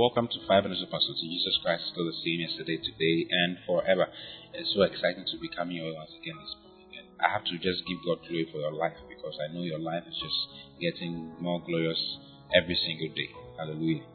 Welcome to Five Minutes of Pastor Jesus Christ, still the same yesterday, today, and forever. It's so exciting to be coming here once again this morning. I have to just give God glory for your life because I know your life is just getting more glorious every single day. Hallelujah.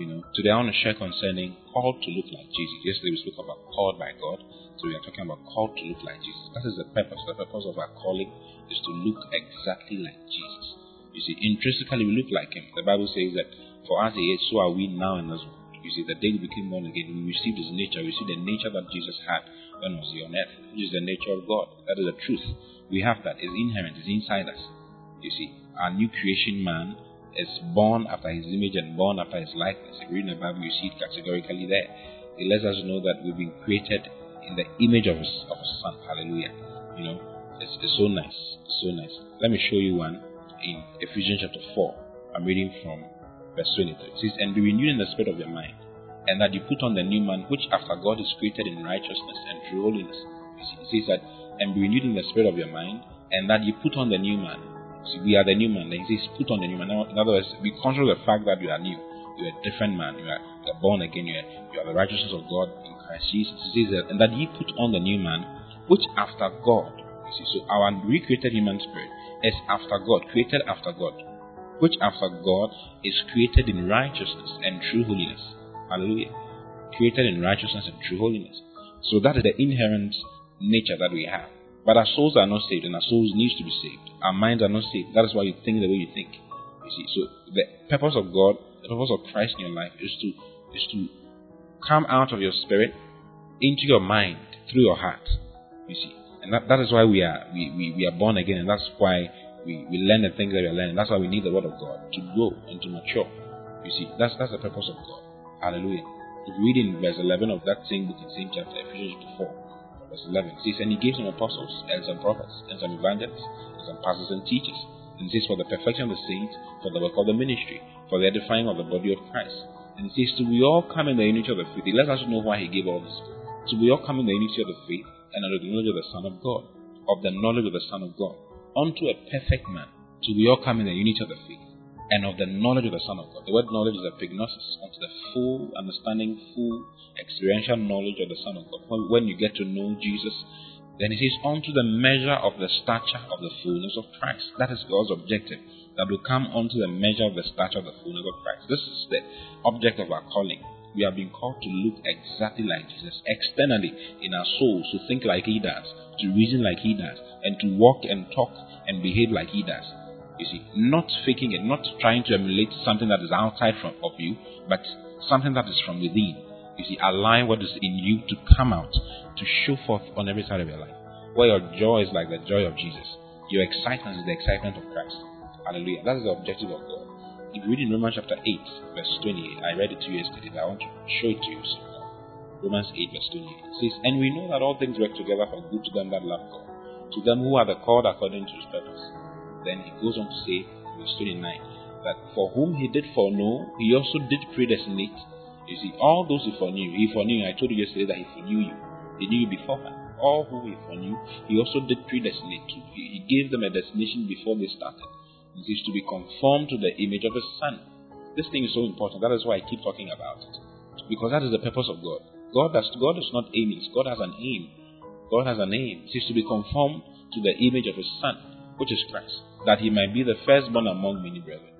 You know, today I want to share concerning called to look like Jesus. Yesterday we spoke about called by God. So we are talking about called to look like Jesus. That is the purpose. The purpose of our calling is to look exactly like Jesus. You see, intrinsically we look like him. The Bible says that for us he is, so are we now this world. You see, the day we became born again, we received his nature. We see the nature that Jesus had when he was on earth, which is the nature of God. That is the truth. We have that. It's inherent. It's inside us. You see, our new creation man is born after his image and born after his likeness. If you read the Bible, you see it categorically there. It lets us know that we've been created in the image of his, of his son. Hallelujah. You know, it's, it's so nice. It's so nice. Let me show you one in Ephesians chapter 4. I'm reading from verse 23. It says, And be renewed in the spirit of your mind, and that you put on the new man, which after God is created in righteousness and true holiness. It says that, and be renewed in the spirit of your mind, and that you put on the new man. See, we are the new man. Then he says, put on the new man. Now, in other words, be conscious of the fact that you are new. You are a different man. You are, you are born again. You are, you the righteousness of God in Christ Jesus. It says that, and that you put on the new man, which after God. You see, so our recreated human spirit is after God, created after God which after God is created in righteousness and true holiness. Hallelujah. Created in righteousness and true holiness. So that is the inherent nature that we have. But our souls are not saved, and our souls need to be saved. Our minds are not saved. That is why you think the way you think. You see, so the purpose of God, the purpose of Christ in your life is to is to come out of your spirit into your mind through your heart. You see. And that, that is why we are we, we, we are born again, and that's why we, we learn the things that we are learning. That's why we need the word of God to grow and to mature. You see, that's that's the purpose of God. Hallelujah. If you read in verse 11 of that same book, in same chapter, Ephesians 4, verse 11, it says, And he gave some apostles, and some prophets, and some evangelists, and some pastors and teachers. And it says, For the perfection of the saints, for the work of the ministry, for the edifying of the body of Christ. And it says, To we all come in the unity of the faith. He lets us know why he gave all this. So we all come in the unity of the faith, and under the knowledge of the Son of God, of the knowledge of the Son of God unto a perfect man, till we all come in the unity of the faith and of the knowledge of the Son of God. The word knowledge is epignosis, unto the full understanding, full experiential knowledge of the Son of God. When you get to know Jesus, then it is unto the measure of the stature of the fullness of Christ. That is God's objective. That will come unto the measure of the stature of the fullness of Christ. This is the object of our calling. We have been called to look exactly like Jesus, externally in our souls, to think like He does, to reason like He does, and to walk and talk and behave like he does. You see, not faking it, not trying to emulate something that is outside from, of you, but something that is from within. You see, allow what is in you to come out, to show forth on every side of your life. Where your joy is like the joy of Jesus, your excitement is the excitement of Christ. Hallelujah. That is the objective of God. If you read in Romans chapter 8, verse 28, I read it to you yesterday, but I want to show it to you. Romans 8, verse 28. It says, And we know that all things work together for good to them that love God to them who are the called according to his purpose. Then he goes on to say, verse 29, that for whom he did foreknow, he also did predestinate. You see, all those he foreknew, he foreknew, I told you yesterday that he foreknew you. He knew you beforehand. All who he foreknew, he also did predestinate. He gave them a destination before they started. It is to be conformed to the image of his son. This thing is so important. That is why I keep talking about it. Because that is the purpose of God. God does God is not aimless. God has an aim. God has an aim. It is to be conformed to the image of his Son, which is Christ, that he might be the firstborn among many brethren.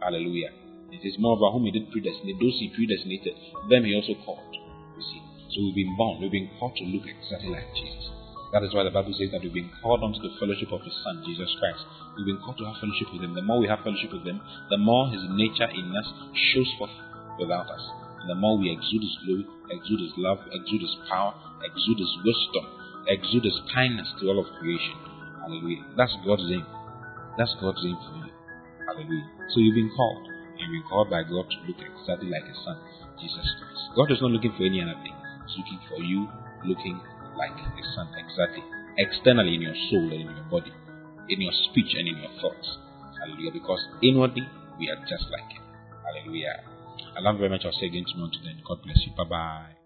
Hallelujah. It is more about whom he did predestinate. Those he predestinated, them he also called. You see. So we've been born, we've been called to look exactly like Jesus. That is why the Bible says that we've been called unto the fellowship of his Son, Jesus Christ. We've been called to have fellowship with him. The more we have fellowship with him, the more his nature in us shows forth without us. And the more we exude his glory, exude his love, exude his power, exude his wisdom, exude his kindness to all of creation. Hallelujah. That's God's aim. That's God's aim for you. Hallelujah. So you've been called. You've been called by God to look exactly like his son, Jesus Christ. God is not looking for any other thing. He's looking for you looking like the son exactly. Externally in your soul and in your body, in your speech and in your thoughts. Hallelujah. Because inwardly we are just like him. Hallelujah. I love very much. I'll say again tomorrow. God bless you. Bye bye.